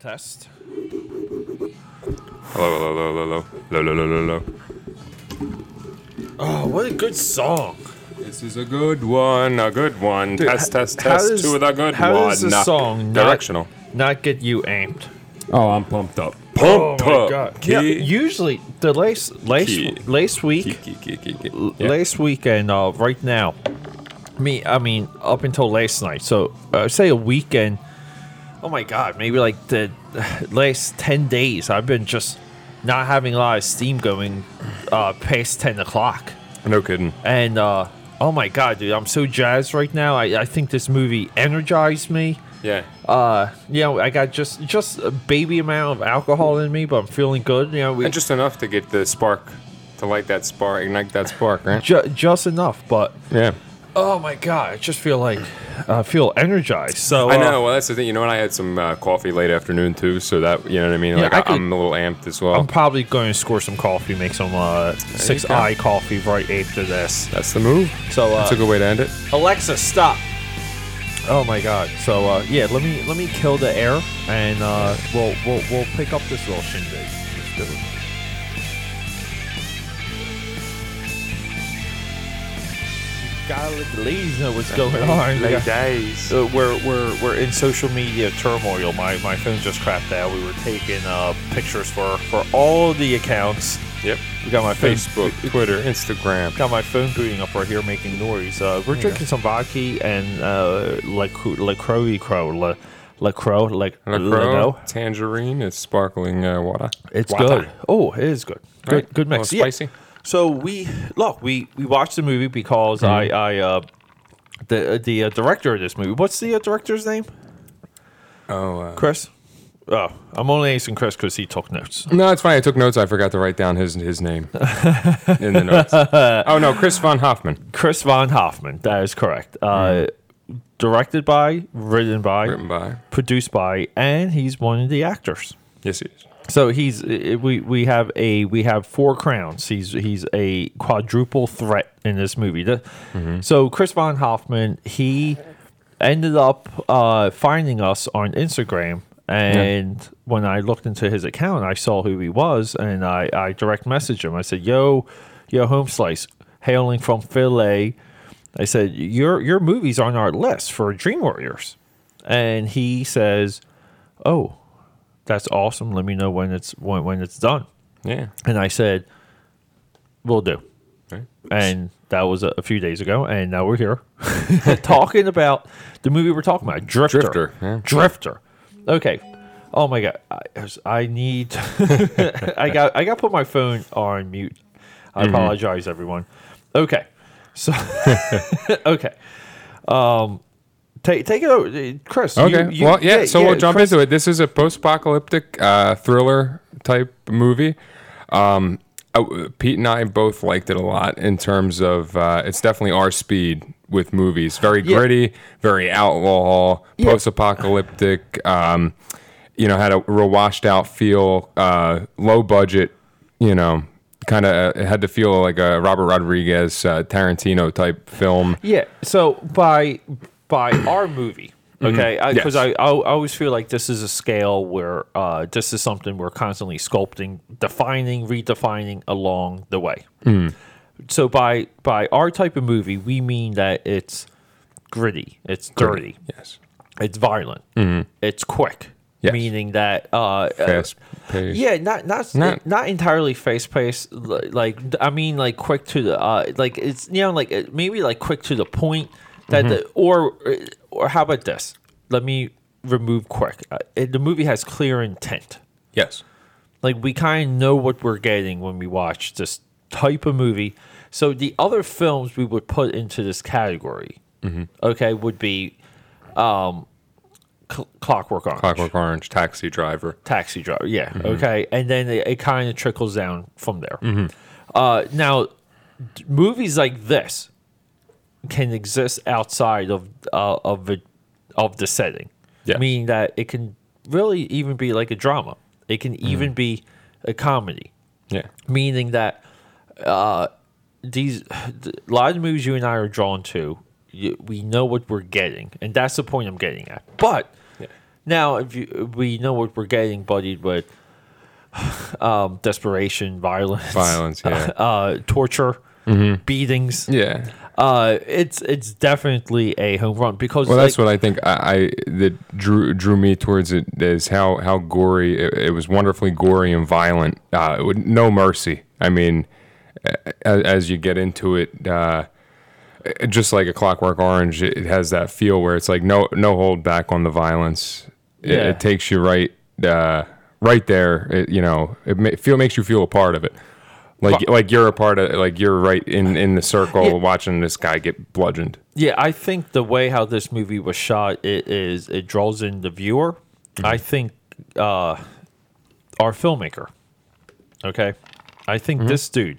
Test. Hello, hello, hello, hello, hello, hello, hello, hello. Oh, what a good song. This is a good one, a good one. Dude, test, h- test, how test does- to the good how one. does the song directional? Not get you amped. Oh, I'm pumped up. Oh Pumped my up. god. Yeah, usually the last last Key. last week Key, key, key, key, key. l- Yeah. last weekend uh, right now me i mean up until last night so uh, say a weekend oh my god maybe like the last 10 days i've been just not having a lot of steam going uh past 10 o'clock No kidding. and uh oh my god dude i'm so jazzed right now i, I think this movie energized me Yeah. uh you know i got just just a baby amount of alcohol in me but i'm feeling good you know we, And just enough to get the spark, to light that spark, ignite that spark, right? ju- just enough but Yeah. Oh my god! I just feel like I feel energized. So I uh, know. Well, that's the thing. You know, and I had some uh, coffee late afternoon too, so that you know what I mean. Yeah, Like I I am a little amped as well. I'm probably going to score some coffee, make some uh, six eye coffee right after this. that's the move. So uh, That's a good way to end it. Alexa, stop. Oh my god! So uh, yeah, let me let me kill the air, and uh, we'll we'll we'll pick up this little shindig. Let's do. Gotta let ladies know what's going on. Got- days. Uh, we're, we're, we're in social media turmoil. My, my phone just crapped out. We were taking uh, pictures for, for all the accounts. Yep. We got my phone, Facebook, Twitter, Instagram. got my phone booting up right here, making noise. Uh, we're you drinking some vodka and uh, LaCroix, LaCroix, La, LaCroix, like LaCroix, tangerine is sparkling uh, water. It's Water. good. Oh, it is good. Good, Right. good mix. little Yeah. Spicy. So we look, we we watched the movie because I Mm-hmm. I uh, the the uh, director of this movie. What's the uh, director's name? Oh, uh, Chris. Oh, I'm only asking Chris because he took notes. no, it's fine. I took notes. I forgot to write down his his name in the notes. oh no, Chris von Hoffmann, Chris Von Hoffmann. That is correct. Uh, directed by, written by, written by. produced by, and he's one of the actors. Yes, he is. So he's we we have a we have four crowns. He's he's a quadruple threat in this movie. The- So Chris Von Hoffmann he ended up uh, finding us on Instagram, and when I looked into his account, I saw who he was, and I I direct messaged him. I said, "Yo, yo, Home Slice, hailing from Philly." I said, "Your your movie's on our list for Dream Warriors," and he says, "Oh." That's awesome. Let me know when it's when, when it's done. Yeah. And I said, "We'll do." Right. And that was a, a few days ago, and now we're here talking about the movie we're talking about, Drifter. Drifter, yeah. Drifter. Okay. Oh my god, I, I need. I got I got put my phone on mute. I Mm-hmm. apologize, everyone. Okay, so okay. Um, take take it over, uh, Chris. Okay. you- well, yeah. so we'll jump Chris- into it. This is a post-apocalyptic uh, thriller type movie. Um, uh, Pete and I both liked it a lot in terms of uh, it's definitely our speed with movies. Very Yeah. gritty, very outlaw, Yeah. post-apocalyptic. Um, you know, had a real washed-out feel, uh, low budget. You know, kind of it had to feel like a Robert Rodriguez, uh, Tarantino type film. Yeah. So by by our movie, okay, because Mm-hmm. Yes. I, I I always feel like this is a scale where uh, this is something we're constantly sculpting, defining, redefining along the way. Mm. So by by our type of movie, we mean that it's gritty, it's dirty, Yes. it's violent, it's quick. Mm-hmm. Yes. Meaning that uh, Fast paced. yeah, not not Not- not, entirely fast paced. Like I mean, like quick to the uh, like it's you know like uh, maybe like quick to the point that the or or how about this? Let me remove quick. Uh, it, the movie has clear intent. Yes. Like we kind of know what we're getting when we watch this type of movie. So the other films we would put into this category, okay, would be um, Cl- Clockwork Orange. Clockwork Orange, Taxi Driver. taxi driver. Yeah. Okay. And then it, it kind of trickles down from there. Uh, now, d- movies like this can exist outside of uh, of the of the setting. Meaning that it can really even be like a drama. It can even be a comedy. Yeah. Meaning that uh, these a lot of the movies you and I are drawn to, you, we know what we're getting, and that's the point I'm getting at. But Yeah. Now, if you, we know what we're getting, buddied with um, desperation, violence, Violence, yeah. uh, torture, beatings. Yeah. Uh, it's it's definitely a home run because Well, that's what I think. I, I that drew drew me towards it is how how gory it, it was. Wonderfully gory and violent. Uh, with no mercy. I mean, as, as you get into it, uh, just like a Clockwork Orange, it, has that feel where it's like no no hold back on the violence. It, Yeah. it takes you right uh, right there. It, you know, it feel makes you feel a part of it. Like like you're a part of like you're right in in the circle Yeah. watching this guy get bludgeoned. Yeah, I think the way how this movie was shot, it is it draws in the viewer. I think uh, our filmmaker. Okay, I think this dude.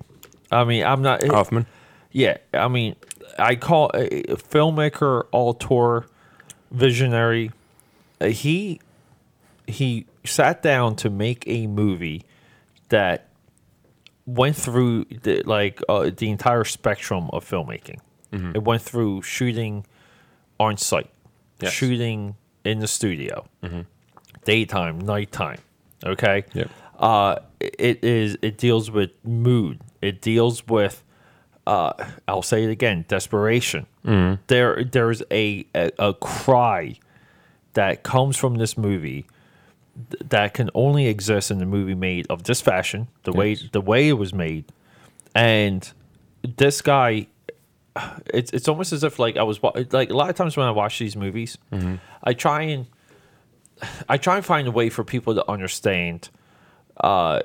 I mean, I'm not. Hoffmann. Yeah, I mean, I call a a filmmaker, auteur, visionary. Uh, He he sat down to make a movie that went through the, like uh, the entire spectrum of filmmaking. It went through shooting on site, Yes. shooting in the studio, daytime, nighttime. Okay. Yep. Uh, it is. It deals with mood. It deals with. Uh, I'll say it again. Desperation. There, there's a, a a cry that comes from this movie th- that can only exist in the movie made of this fashion, the way the way it was made, and this guy. It's it's almost as if like I was like a lot of times when I watch these movies, I try and I try and find a way for people to understand, uh,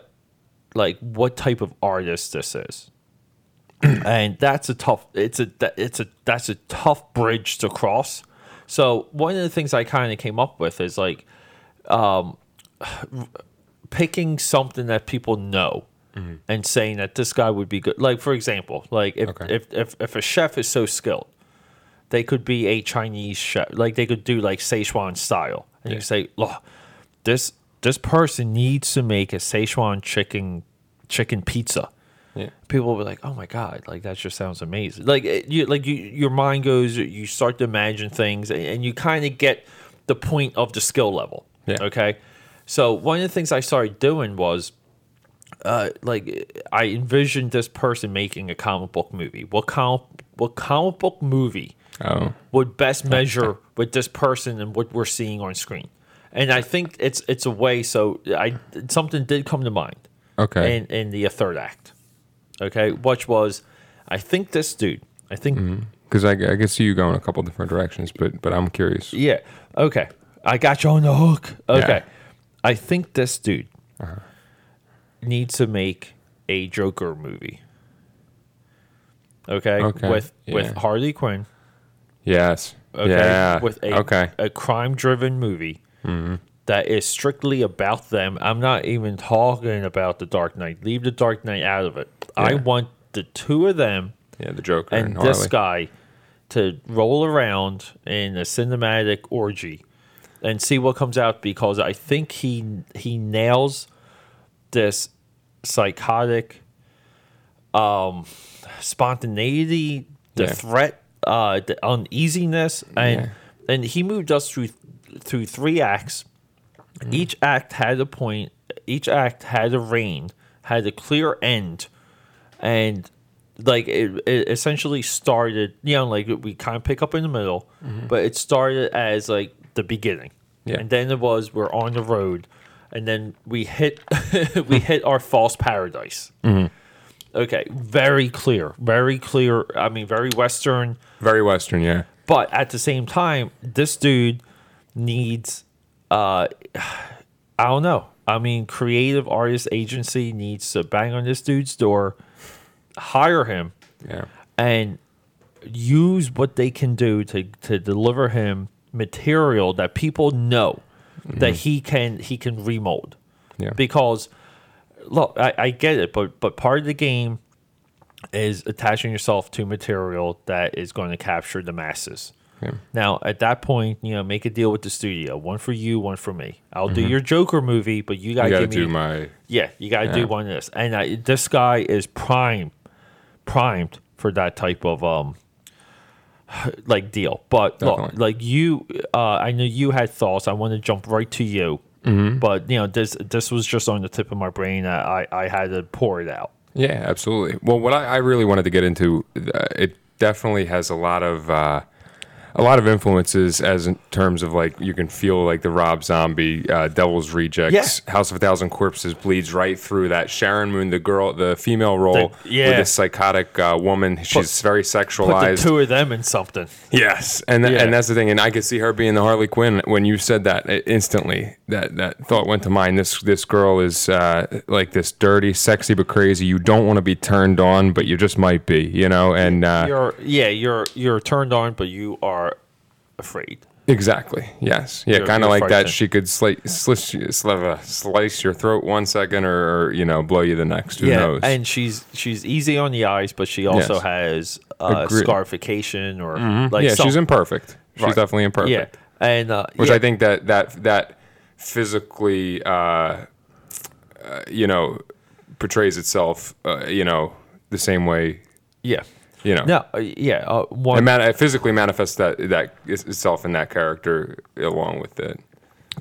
like what type of artist this is, and that's a tough. It's a it's a that's a tough bridge to cross. So one of the things I kind of came up with is like, um, picking something that people know. Mm-hmm. And saying that this guy would be good, like for example, like if, Okay. if if if a chef is so skilled, they could be a Chinese chef. Like they could do like Sichuan style. And you say, look, this this person needs to make a Sichuan chicken chicken pizza. Yeah. People will be like, oh my god, like that just sounds amazing. Like it- you like you your mind goes, you start to imagine things, and, and you kind of get the point of the skill level. Yeah. Okay. So one of the things I started doing was uh, like I envisioned this person making a comic book movie. What comic what comic book movie Oh. would best measure with this person and what we're seeing on screen? And I think it's it's a way. So I something did come to mind Okay. in in the third act. Okay, which was I think this dude. I think Because I, I can see you going a couple different directions, but but I'm curious. Yeah. Okay. I got you on the hook. Okay. I think this dude uh-huh. needs to make a Joker movie. Okay. Okay, With yeah. with Harley Quinn. Yes. Okay. Yeah. With a okay. a crime driven movie mm-hmm. that is strictly about them. I'm not even talking about the Dark Knight. Leave the Dark Knight out of it. I want the two of them Yeah, the Joker and and, this guy to roll around in a cinematic orgy and see what comes out because I think he he nails this psychotic um spontaneity, the Yeah. threat, uh the uneasiness and Yeah. and he moved us through through three acts. Mm-hmm. Each act had a point, each act had a reign, had a clear end and like it, it essentially started you know like we kind of pick up in the middle but it started as like the beginning Yeah. and then it was we're on the road and then we hit we hit our false paradise okay very clear very clear i mean very western Very Western, yeah. but at the same time this dude needs uh i don't know i mean creative artist agency needs to bang on this dude's door hire him Yeah. and use what they can do to to deliver him material that people know that he can he can remold Yeah. because look I, I get it but but part of the game is attaching yourself to material that is going to capture the masses Yeah. now at that point you know make a deal with the studio one for you one for me i'll do your joker movie but you gotta, gotta give me do my yeah, you got to do one of this. And I, this guy is prime, primed for that type of um, like deal. But look, like you, uh, I know you had thoughts. I want to jump right to you, Mm-hmm. but you know this this was just on the tip of my brain. I I had to pour it out. Yeah, absolutely. Well, what I, I really wanted to get into, uh, it definitely has a lot of uh, a lot of influences as in terms of like you can feel like the Rob Zombie, uh, Devil's Rejects, House of a Thousand Corpses bleeds right through that. Sharon Moon, the girl, the female role The- yeah. with this psychotic uh, woman, she's very Put the sexualized. two of them in something. Yes, and th- Yeah. and that's the thing, and I could see her being the Harley Quinn when you said that uh, instantly. That that thought went to mind. This this girl is uh, like this dirty, sexy but crazy. You don't want to be turned on, but you just might be, you know. And uh, You're yeah, you're you're turned on, but you are afraid. exactly, yes, yeah, kind of like that. She could slice slice, uh, slice your throat one second, or, or you know, blow you the next. Who yeah, knows? and she's she's easy on the eyes, but she also Yes. has uh, scarification or like yeah, she's imperfect. She's Right. definitely imperfect. Yeah, and uh, which yeah, I think that that that physically, uh, uh, you know, portrays itself, uh, you know, the same way, yeah, you know, no, uh, yeah, uh, one it, man- it physically manifests that that itself in that character along with it.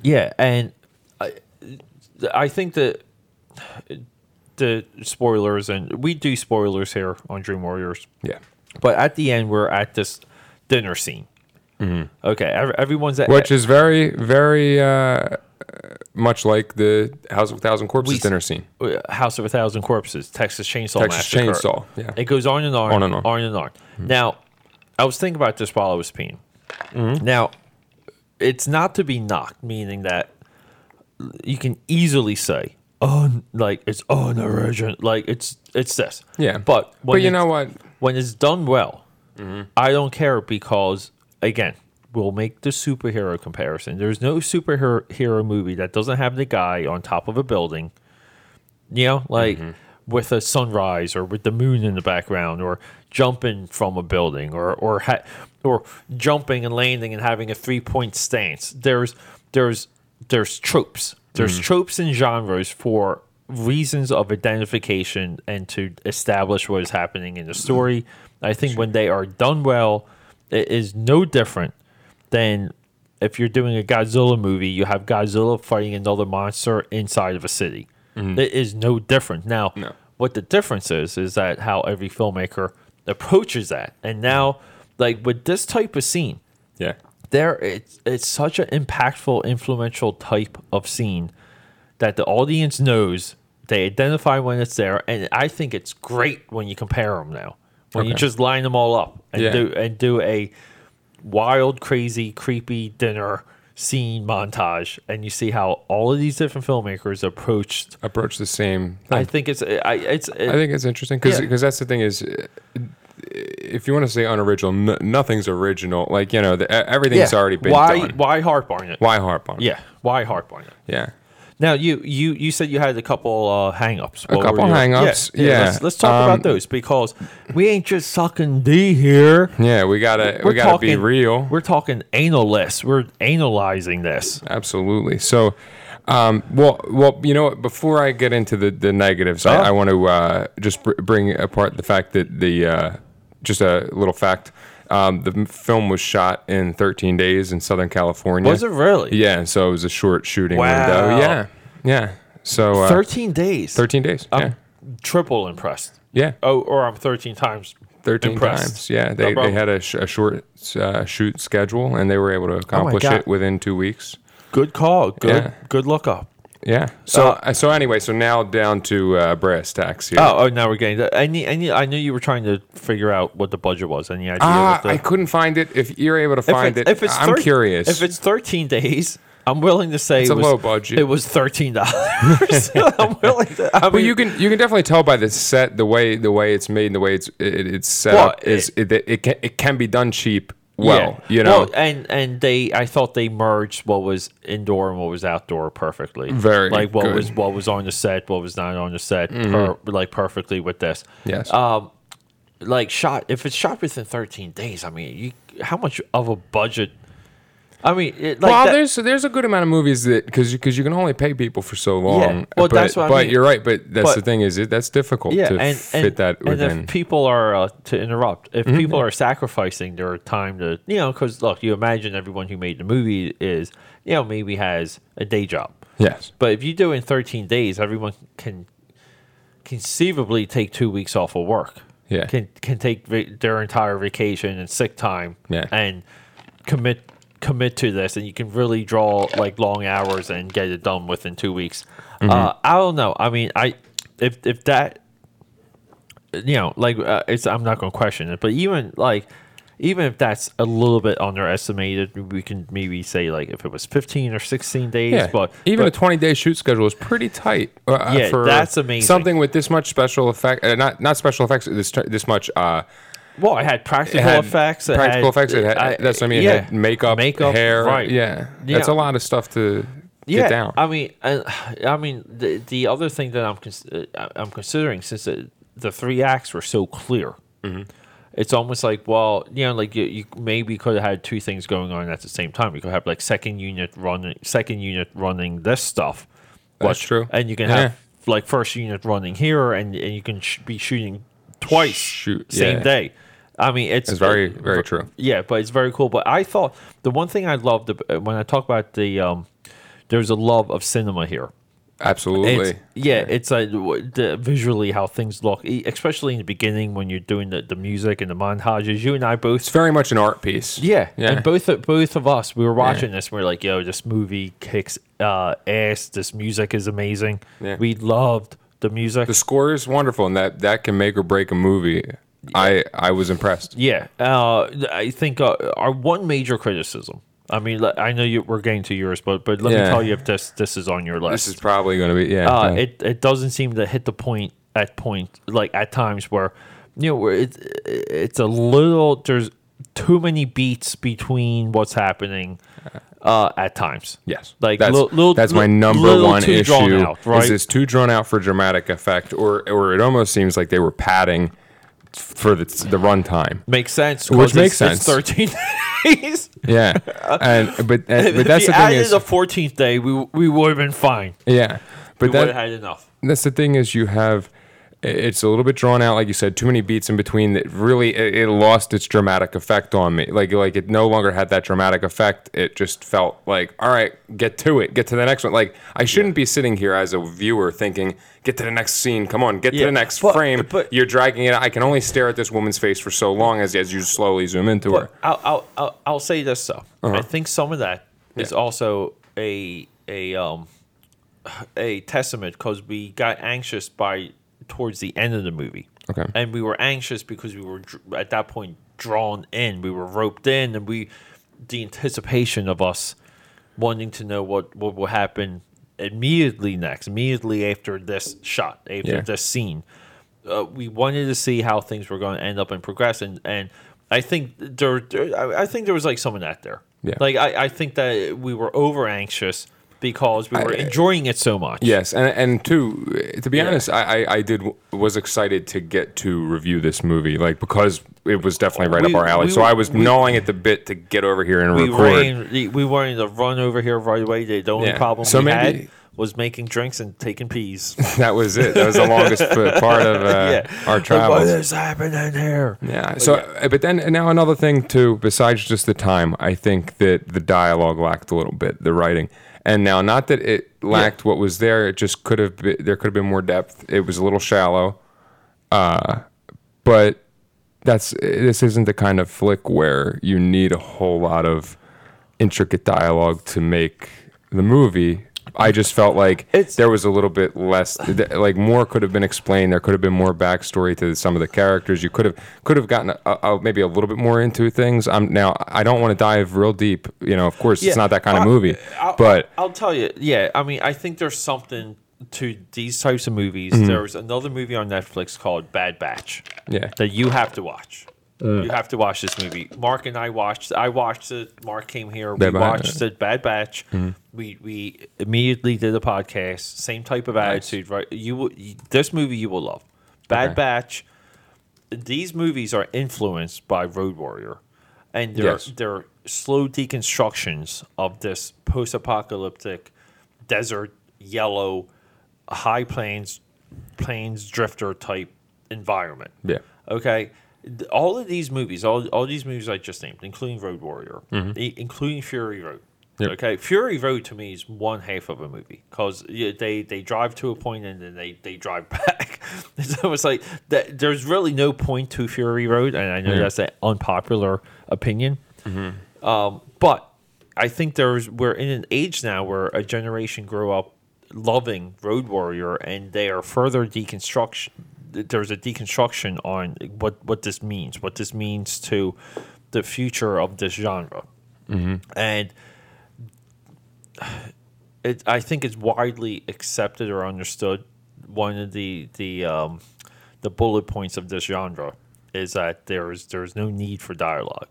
Yeah, and I, I think that the spoilers, and we do spoilers here on Dream Warriors, Yeah, but at the end we're at this dinner scene. Okay, ev- everyone's at Mm-hmm. which is very very uh, much like the House of a Thousand Corpses We- dinner scene. uh, House of a Thousand Corpses, Texas Chainsaw Texas Massacre. Chainsaw, yeah. It goes on and on, On and on. on and on. Now, I was thinking about this while I was peeing. Now, it's not to be knocked, meaning that you can easily say, "Oh, like it's unoriginal," like it's it's this. Yeah, but but you know what? when it's done well, Mm-hmm. I don't care because again, we'll make the superhero comparison. There's no superhero movie that doesn't have the guy on top of a building, you know, like Mm-hmm. with a sunrise or with the moon in the background or jumping from a building or or ha- or jumping and landing and having a three point stance. There's there's there's tropes. There's Mm-hmm. tropes and genres for reasons of identification and to establish what is happening in the story. I think when they are done well, it is no different than if you're doing a Godzilla movie, you have Godzilla fighting another monster inside of a city. Mm-hmm. It is no different. Now, No. what the difference is, is that how every filmmaker approaches that. And now, like with this type of scene, Yeah, there it's it's such an impactful, influential type of scene that the audience knows. They identify when it's there, and I think it's great when you compare them now. When you just line them all up and Yeah. do and do a wild, crazy, creepy dinner scene montage, and you see how all of these different filmmakers approached. approach the same. I think it's I it's I think it's interesting because Yeah. that's the thing is, if you want to say unoriginal, n- nothing's original. Like you know, the, everything's already been why done. why harp on it? Why harp on? it? Yeah, why harp on it? yeah. Now you you you said you had a couple uh, hang-ups. A couple were your- hang-ups, yeah. Let's, let's talk Um, about those because we ain't just sucking D here. Yeah, we gotta We're we gotta be real. We're talking analist. We're analyzing this. Absolutely. So, um, well, well, you know what? Before I get into the the negatives, Oh. I, I want to uh, just br- bring apart the fact that the uh, just a little fact. Um, the film was shot in 13 days in Southern California. Was it really? Yeah, so it was a short shooting Wow. window. Yeah, yeah. So uh, Thirteen days. 13 days. I'm yeah, triple impressed. yeah. Oh, or I'm thirteen times. 13 impressed. times. Yeah, No they, they had a, sh- a short uh, shoot schedule and they were able to accomplish God. it within two weeks. Good call. Good. Yeah. Good look up. Yeah. So Uh, so anyway, so now down to uh, brass tacks here. Oh, oh, now we're getting. To, I need. I knew you were trying to figure out what the budget was. Any idea? What the, I couldn't find it. If you're able to find it, if it's I'm thir- curious. If it's 13 days, I'm willing to say It's it a was, low budget. It was $13. I'm willing to. I but you can you can definitely tell by the set, the way the way it's made, and the way it's it, it's set Well, up is it, it, it can it can be done cheap. Well, you know, Well, and and they, I thought they merged what was indoor and what was outdoor perfectly. Very like what good. Mm-hmm. was what was on the set, what was not on the set, per, like perfectly with this. yes, Um, like shot if it's shot within 13 days. I mean, you how much of a budget? I mean, it, like well, that- there's there's a good amount of movies that because because you can only pay people for so long. Yeah, well, but, that's what I but mean. you're right. But that's But- the thing is it, that's difficult yeah, to and, fit and, that and within. Mm-hmm. if people are uh, to interrupt, if people are sacrificing their time to, you know, because look, you imagine everyone who made the movie is, you know, maybe has a day job. yes. But if you do it in 13 days, everyone can conceivably take two weeks off of work. Yeah. Can can take va- their entire vacation and sick time. Yeah. And commit commit to this, and you can really draw like long hours and get it done within two weeks. Mm-hmm. Uh, I don't know. I mean, I if if that you know, like uh, it's I'm not going to question it, but even like even if that's a little bit underestimated, we can maybe say like if it was 15 or 16 days, Yeah, but even but, a 20 day shoot schedule is pretty tight. Uh, Yeah, for that's amazing. Something with this much special effect, uh, not not special effects, this this much. Uh, well, I had practical had effects. practical had- effects. It had, I- that's what I mean. Yeah, It had makeup, makeup, hair. right? Yeah, Yeah. that's a lot of stuff to yeah, get down. I mean, and, I mean, the the other thing that I'm cons- uh, I'm considering since the, the three acts were so clear, Mm-hmm. it's almost like well, you know, like you, you maybe could have had two things going on at the same time. You could have like second unit running, second unit running this stuff. That's true. and you can Yeah. have like first unit running here, and and you can sh- be shooting twice Shoot, same yeah. day. I mean, it's It's very, very true. Yeah, but it's very cool. But I thought the one thing I loved uh, when I talk about the um, there's a love of cinema here. Absolutely. It's, yeah, it's like the, visually how things look, especially in the beginning when you're doing the, the music and the montages. You and I both It's very much an art piece. yeah, Yeah. and both of- both of us, we were watching this. We are like, "Yo, this movie kicks uh, ass. This music is amazing. Yeah. We loved the music. The score is wonderful, and that that can make or break a movie. I I was impressed. yeah, uh, I think uh, our one major criticism. I mean, I know you, we're getting to yours, but but let me tell you if this this is on your list. This is probably going to be yeah. uh, yeah. it it doesn't seem to hit the point at point like at times where you know where it it's a little there's too many beats between what's happening uh, at times. Yes, like that's little- little- that's my number one issue. out, right? Is this too drawn out for dramatic effect, or or it almost seems like they were padding for the the runtime. Makes sense. Which makes sense. Thirteen days. Yeah, and but and, but that's the thing added is a fourteenth day, we we would have been fine. yeah, but We would that have had enough. that's the thing is you have it's a little bit drawn out like you said too many beats in between that really it, it lost its dramatic effect on me. Like like it no longer had that dramatic effect. It just felt like all right get to it get to the next one. Like i shouldn't be sitting here as a viewer thinking get to the next scene come on get to Yeah, the next but- frame. but- you're dragging it i can only stare at this woman's face for so long as, as you slowly zoom into her. But I'll, I'll, I'll, I'll say this though. I think some of that is Uh-huh. Also a a um a testament because we got anxious by towards the end of the movie. Okay. And we were anxious because we were at that point drawn in. We were roped in, and we the anticipation of us wanting to know what what will happen immediately next, immediately after this shot, after Yeah. this scene. Uh, we wanted to see how things were going to end up and progress, and and I think there, there I, think there was like some of that there. Yeah. Like I, I think that we were over anxious because we were I- enjoying it so much. Yes, and and two, to be Yeah. honest, I, I I did was excited to get to review this movie, like because it was definitely right We- up our alley. we so I was we- gnawing at the bit to get over here and we record. ran, we wanted to run over here right away. The, only Yeah. problem So we maybe- had was making drinks and taking pees. That was it. That was the longest part of uh, our Like, travels. what is happening here? Yeah. So, uh, but then now another thing too, besides just the time, I think that the dialogue lacked a little bit, the writing. And now, not that it lacked what was there, it just could have been, there could have been more depth. It was a little shallow. Uh, but that's this isn't the kind of flick where you need a whole lot of intricate dialogue to make the movie. I just felt like It's- there was a little bit less, like more could have been explained. There could have been more backstory to some of the characters. You could have could have gotten a, a, maybe a little bit more into things. I'm now I don't want to dive real deep. You know, of course, Yeah, it's not that kind of movie, I'll, but I'll tell you, yeah. I mean, I think there's something to these types of movies. Mm-hmm. There's another movie on Netflix called Bad Batch yeah, that you have to watch. Mm. You have to watch this movie. Mark and I watched. I watched it. Mark came here. We Bad Batch. watched it. Bad Batch. We we immediately did a podcast. Same type of attitude, right? You you- This movie you will love. Bad Okay. Batch. These movies are influenced by Road Warrior, and they're Yes. they're slow deconstructions of this post-apocalyptic desert yellow high plains plains drifter type environment. Yeah. Okay. All of these movies, all, all these movies I just named, including Road Warrior, i- including Fury Road. Yep. Okay, Fury Road to me is one half of a movie because they they drive to a point and then they, they drive back. it's almost like that. There's really no point to Fury Road, and I know Yeah. that's an unpopular opinion. Um, but I think there's we're in an age now where a generation grew up loving Road Warrior, and they are further deconstruction. There's a deconstruction on what what this means, what this means to the future of this genre, and it. I think it's widely accepted or understood. One of the the um, the bullet points of this genre is that there's there's no need for dialog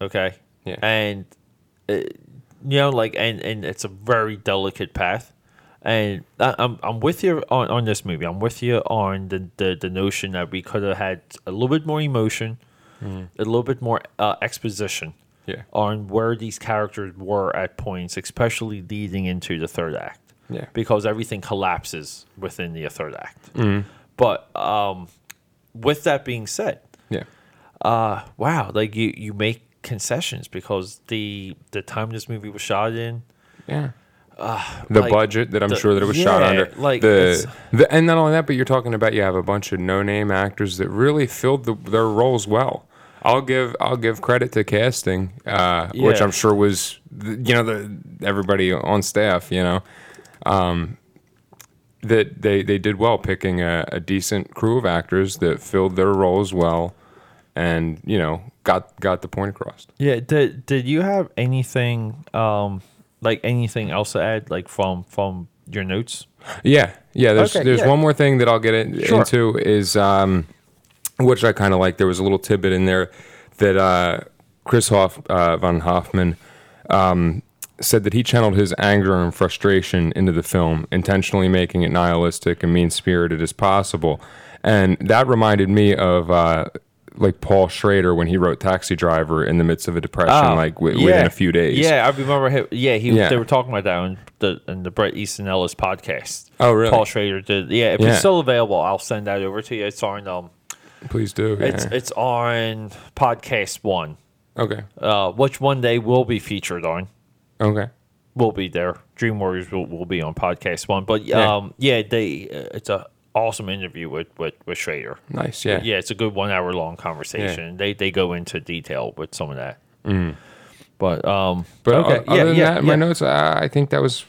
Okay. Yeah. And uh, you know, like, and and it's a very delicate path. And I, I'm I'm with you on, on this movie. I'm with you on the, the, the notion that we could have had a little bit more emotion, a little bit more uh, exposition Yeah. on where these characters were at points, especially leading into the third act. Yeah. Because everything collapses within the third act. But um, with that being said, Yeah. uh wow like you you make concessions because the the time this movie was shot in Yeah. The like, budget that I'm the- sure that it was shot under. like, the, the and not only that, but you're talking about you have a bunch of no-name actors that really filled the, their roles well. I'll give I'll give credit to casting, uh, which I'm sure was you know the everybody on staff. You know, um, that they they did well picking a, a decent crew of actors that filled their roles well, and you know got got the point across. yeah did did you have anything um like anything else to add like from from your notes Yeah, yeah. There's Okay, there's yeah. one more thing that I'll get in, Sure. into is um, which I kind of like. There was a little tidbit in there that uh, Chris Hoff uh, von Hoffmann um, said that he channeled his anger and frustration into the film, intentionally making it nihilistic and mean spirited as possible, and that reminded me of. Uh, like Paul Schrader when he wrote Taxi Driver in the midst of a depression, Oh, like w- yeah. within a few days. yeah i remember him yeah he Yeah. they were talking about that on the in the bret easton ellis podcast Oh, really? paul schrader did yeah if Yeah. it's still available i'll send that over to you it's on um Please do. it's it's on podcast one okay. uh which one day will be featured on Okay. will be there. Dream Warriors will, will be on podcast one. But Yeah. um, yeah, they uh, it's a awesome interview with with, with Schrader. Nice. Yeah. Yeah, it's a good one hour long conversation. They they go into detail with some of that. But um, But okay, other yeah, than yeah, that, in my notes, uh, I think that was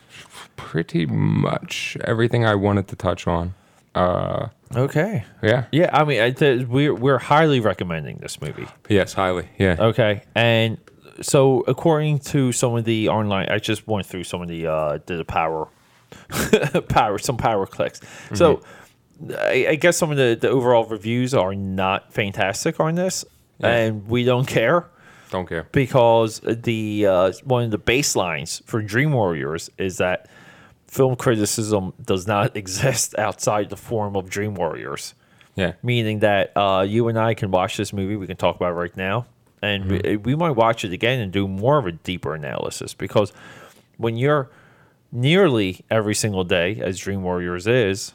pretty much everything I wanted to touch on. Uh, Okay, yeah. yeah. I mean, I, th- we're we're highly recommending this movie. Yes, highly. Yeah. Okay, and so according to some of the online, I just went through some of the uh the power, power, some power clicks. So I, I guess some of the the overall reviews are not fantastic on this, and we don't care Don't care. because the uh, one of the baselines for Dream Warriors is that film criticism does not exist outside the form of Dream Warriors Yeah. meaning that uh, you and I can watch this movie. We can talk about it right now, and we, we might watch it again and do more of a deeper analysis because when you're nearly every single day, as Dream Warriors is,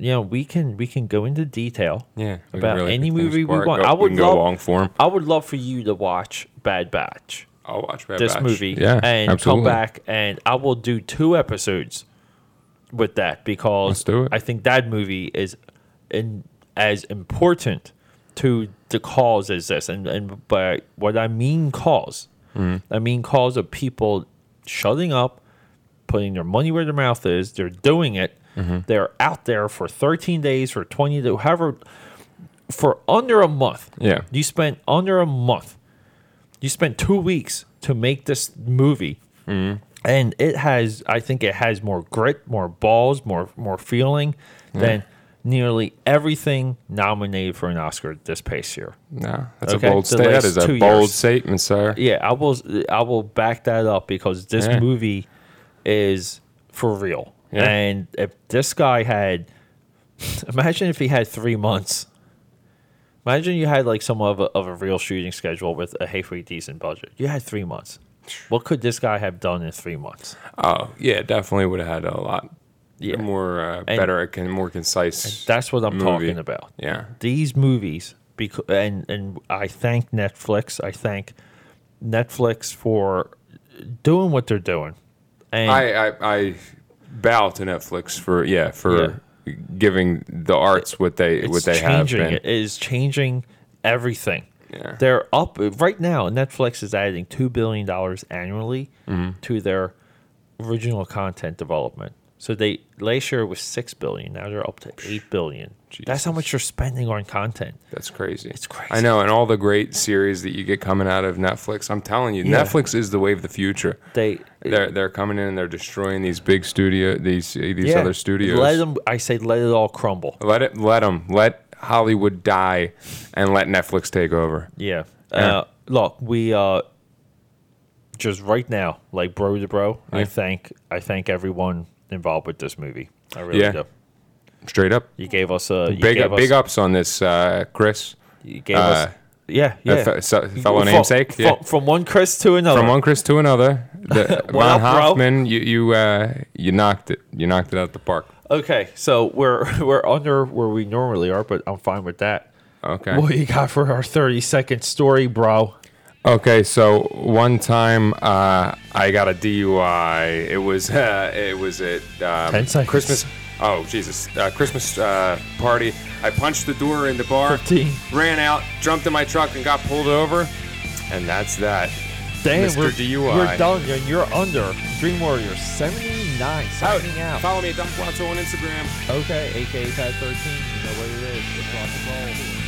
you know we can we can go into detail Yeah. about really any movie we want. Go- I would can go love long form. I would love for you to watch Bad Batch I'll watch Bad Batch. this Batch. movie Yeah. and absolutely. come back and I will do two episodes with that because Let's do it. I think that movie is in, as important to the cause as this and and by what I mean cause Mm-hmm. I mean cause of people shutting up putting their money where their mouth is they're doing it Mm-hmm. they're out there for 13 days for 20 days however for under a month Yeah. you spent under a month. You spent two weeks to make this movie, and it has. I think it has more grit, more balls, more more feeling than nearly everything nominated for an Oscar this past year. No, that's Okay, a bold statement. That is a bold years. statement, sir. Yeah, I will. I will back that up because this Yeah. movie is for real. Yeah. And if this guy had, imagine if he had three months. Imagine you had like some of a, of a real shooting schedule with a halfway decent budget. You had three months. What could this guy have done in three months? Oh yeah, definitely would have had a lot Yeah. more uh, And- better, more concise. That's what I'm movie. talking about. Yeah. These movies, because and and I thank Netflix. I thank Netflix for doing what they're doing. And I, I I bow to Netflix for yeah for giving the arts what they it's what they have changing. been. It is changing everything. Yeah. They're up right now. Netflix is adding two billion dollars annually Mm-hmm. to their original content development. So they last year was six billion. Now they're up to eight billion. That's how much you're spending on content. That's crazy. It's crazy. I know, and all the great series that you get coming out of Netflix. I'm telling you, Yeah. Netflix is the wave of the future. They They're they're coming in and they're destroying these big studio these these other studios. Let them. I say let it all crumble. let it let them let Hollywood die and let Netflix take over. Yeah. Yeah. Uh, look, we uh, just right now, like bro to bro. I Yeah. thank I thank everyone involved with this movie. I really Yeah. do. Straight up, You gave us a you big gave big ups on this, uh, Chris. You gave uh, us. Yeah, Yeah. yeah. fe- fellow From- namesake. From, Yeah. from one Chris to another. From one Chris to another, the, Von up, bro? Hoffmann, you you uh, you knocked it. You knocked it out the park. Okay, so we're we're under where we normally are, but I'm fine with that. Okay. What you got for our 30 second story, bro? Okay, so one time uh, I got a DUI. It was uh, it was at um, 10 seconds. Christmas. Oh Jesus! Uh, Christmas uh, party. I punched the door in the bar, 15. ran out, jumped in my truck, and got pulled over. And that's that. Damn, Mr. we're, DUI. we're done. You're, you're under. Dream Warrior 79 signing out. Follow me at Don Palazzo on Instagram. Okay, aka Pad 13. You know what it is. It's rock and roll.